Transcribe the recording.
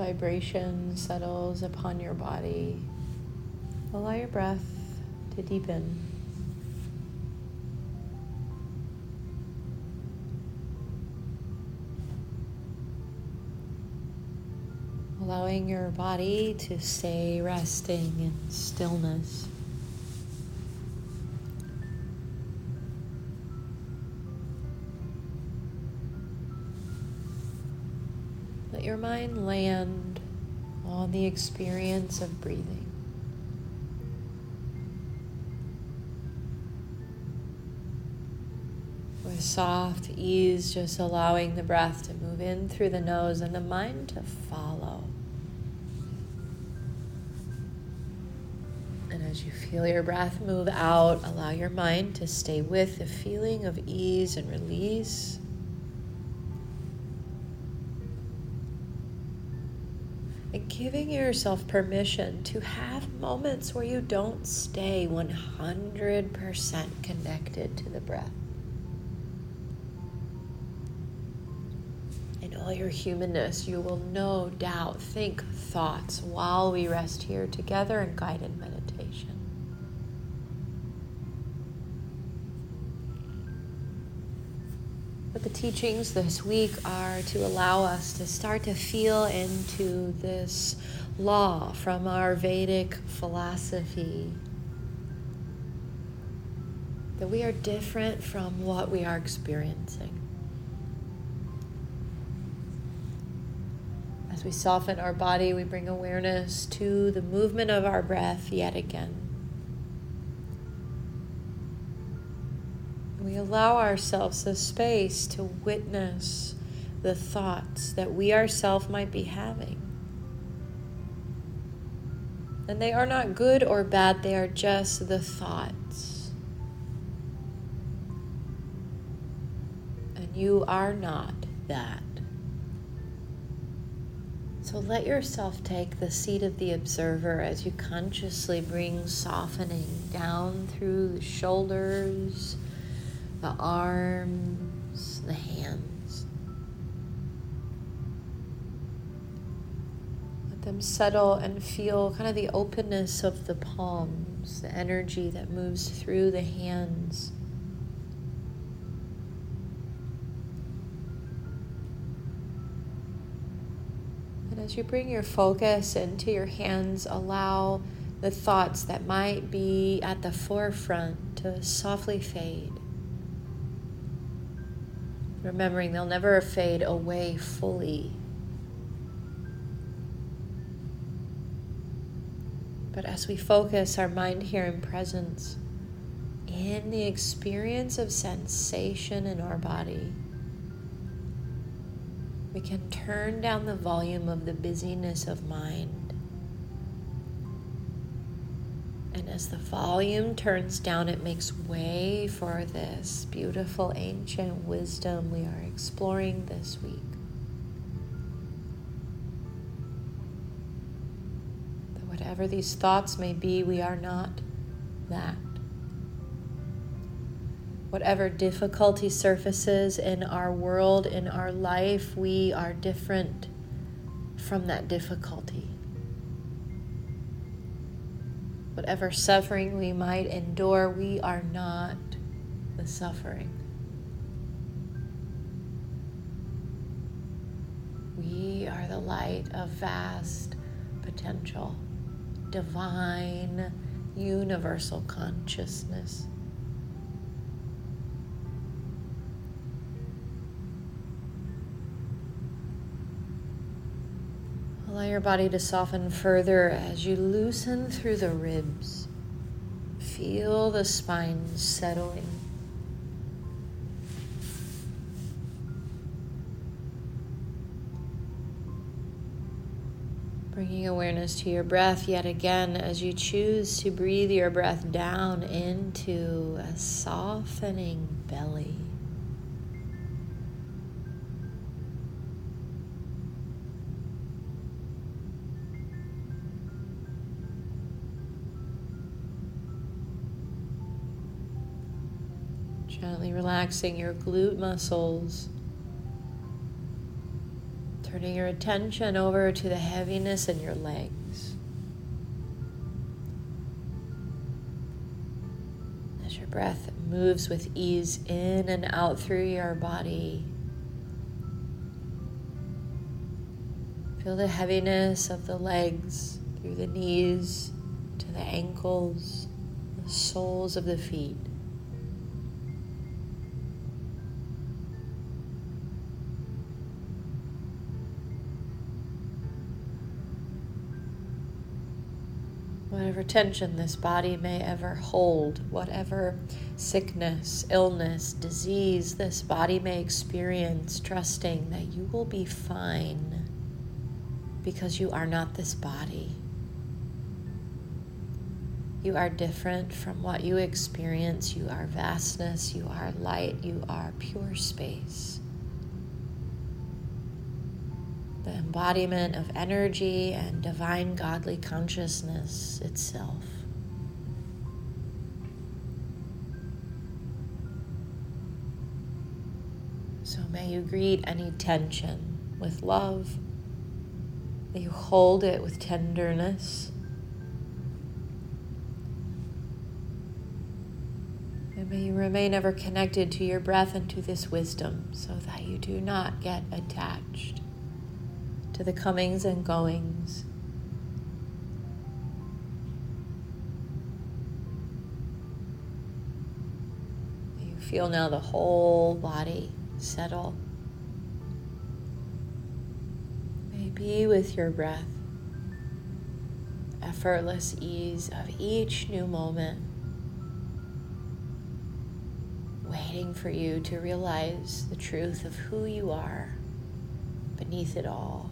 vibration settles upon your body, allow your breath to deepen. Allowing your body to stay resting in stillness. Let your mind land on the experience of breathing. With soft ease, just allowing the breath to move in through the nose and the mind to follow. And as you feel your breath move out, allow your mind to stay with the feeling of ease and release. Giving yourself permission to have moments where you don't stay 100% connected to the breath. In all your humanness, you will no doubt think thoughts while we rest here together in guided meditation. But the teachings this week are to allow us to start to feel into this law from our Vedic philosophy that we are different from what we are experiencing. As we soften our body, we bring awareness to the movement of our breath yet again. We allow ourselves the space to witness the thoughts that we ourselves might be having. And they are not good or bad, they are just the thoughts. And you are not that. So let yourself take the seat of the observer as you consciously bring softening down through the shoulders the arms, the hands. Let them settle and feel kind of the openness of the palms, the energy that moves through the hands. And as you bring your focus into your hands, allow the thoughts that might be at the forefront to softly fade remembering they'll never fade away fully. But as we focus our mind here in presence, in the experience of sensation in our body, we can turn down the volume of the busyness of mind as the volume turns down, it makes way for this beautiful ancient wisdom we are exploring this week. That whatever these thoughts may be, we are not that. Whatever difficulty surfaces in our world, in our life, we are different from that difficulty whatever suffering we might endure, we are not the suffering. We are the light of vast potential, divine, universal consciousness. Allow your body to soften further as you loosen through the ribs. Feel the spine settling. Bringing awareness to your breath yet again as you choose to breathe your breath down into a softening belly. Gently relaxing your glute muscles. Turning your attention over to the heaviness in your legs. As your breath moves with ease in and out through your body. Feel the heaviness of the legs through the knees to the ankles, the soles of the feet. Whatever tension this body may ever hold, whatever sickness, illness, disease this body may experience, trusting that you will be fine because you are not this body. You are different from what you experience. You are vastness, you are light, you are pure space. The embodiment of energy and divine godly consciousness itself. So may you greet any tension with love, may you hold it with tenderness. And may you remain ever connected to your breath and to this wisdom so that you do not get attached to the comings and goings. You feel now the whole body settle. Maybe with your breath, effortless ease of each new moment, waiting for you to realize the truth of who you are beneath it all.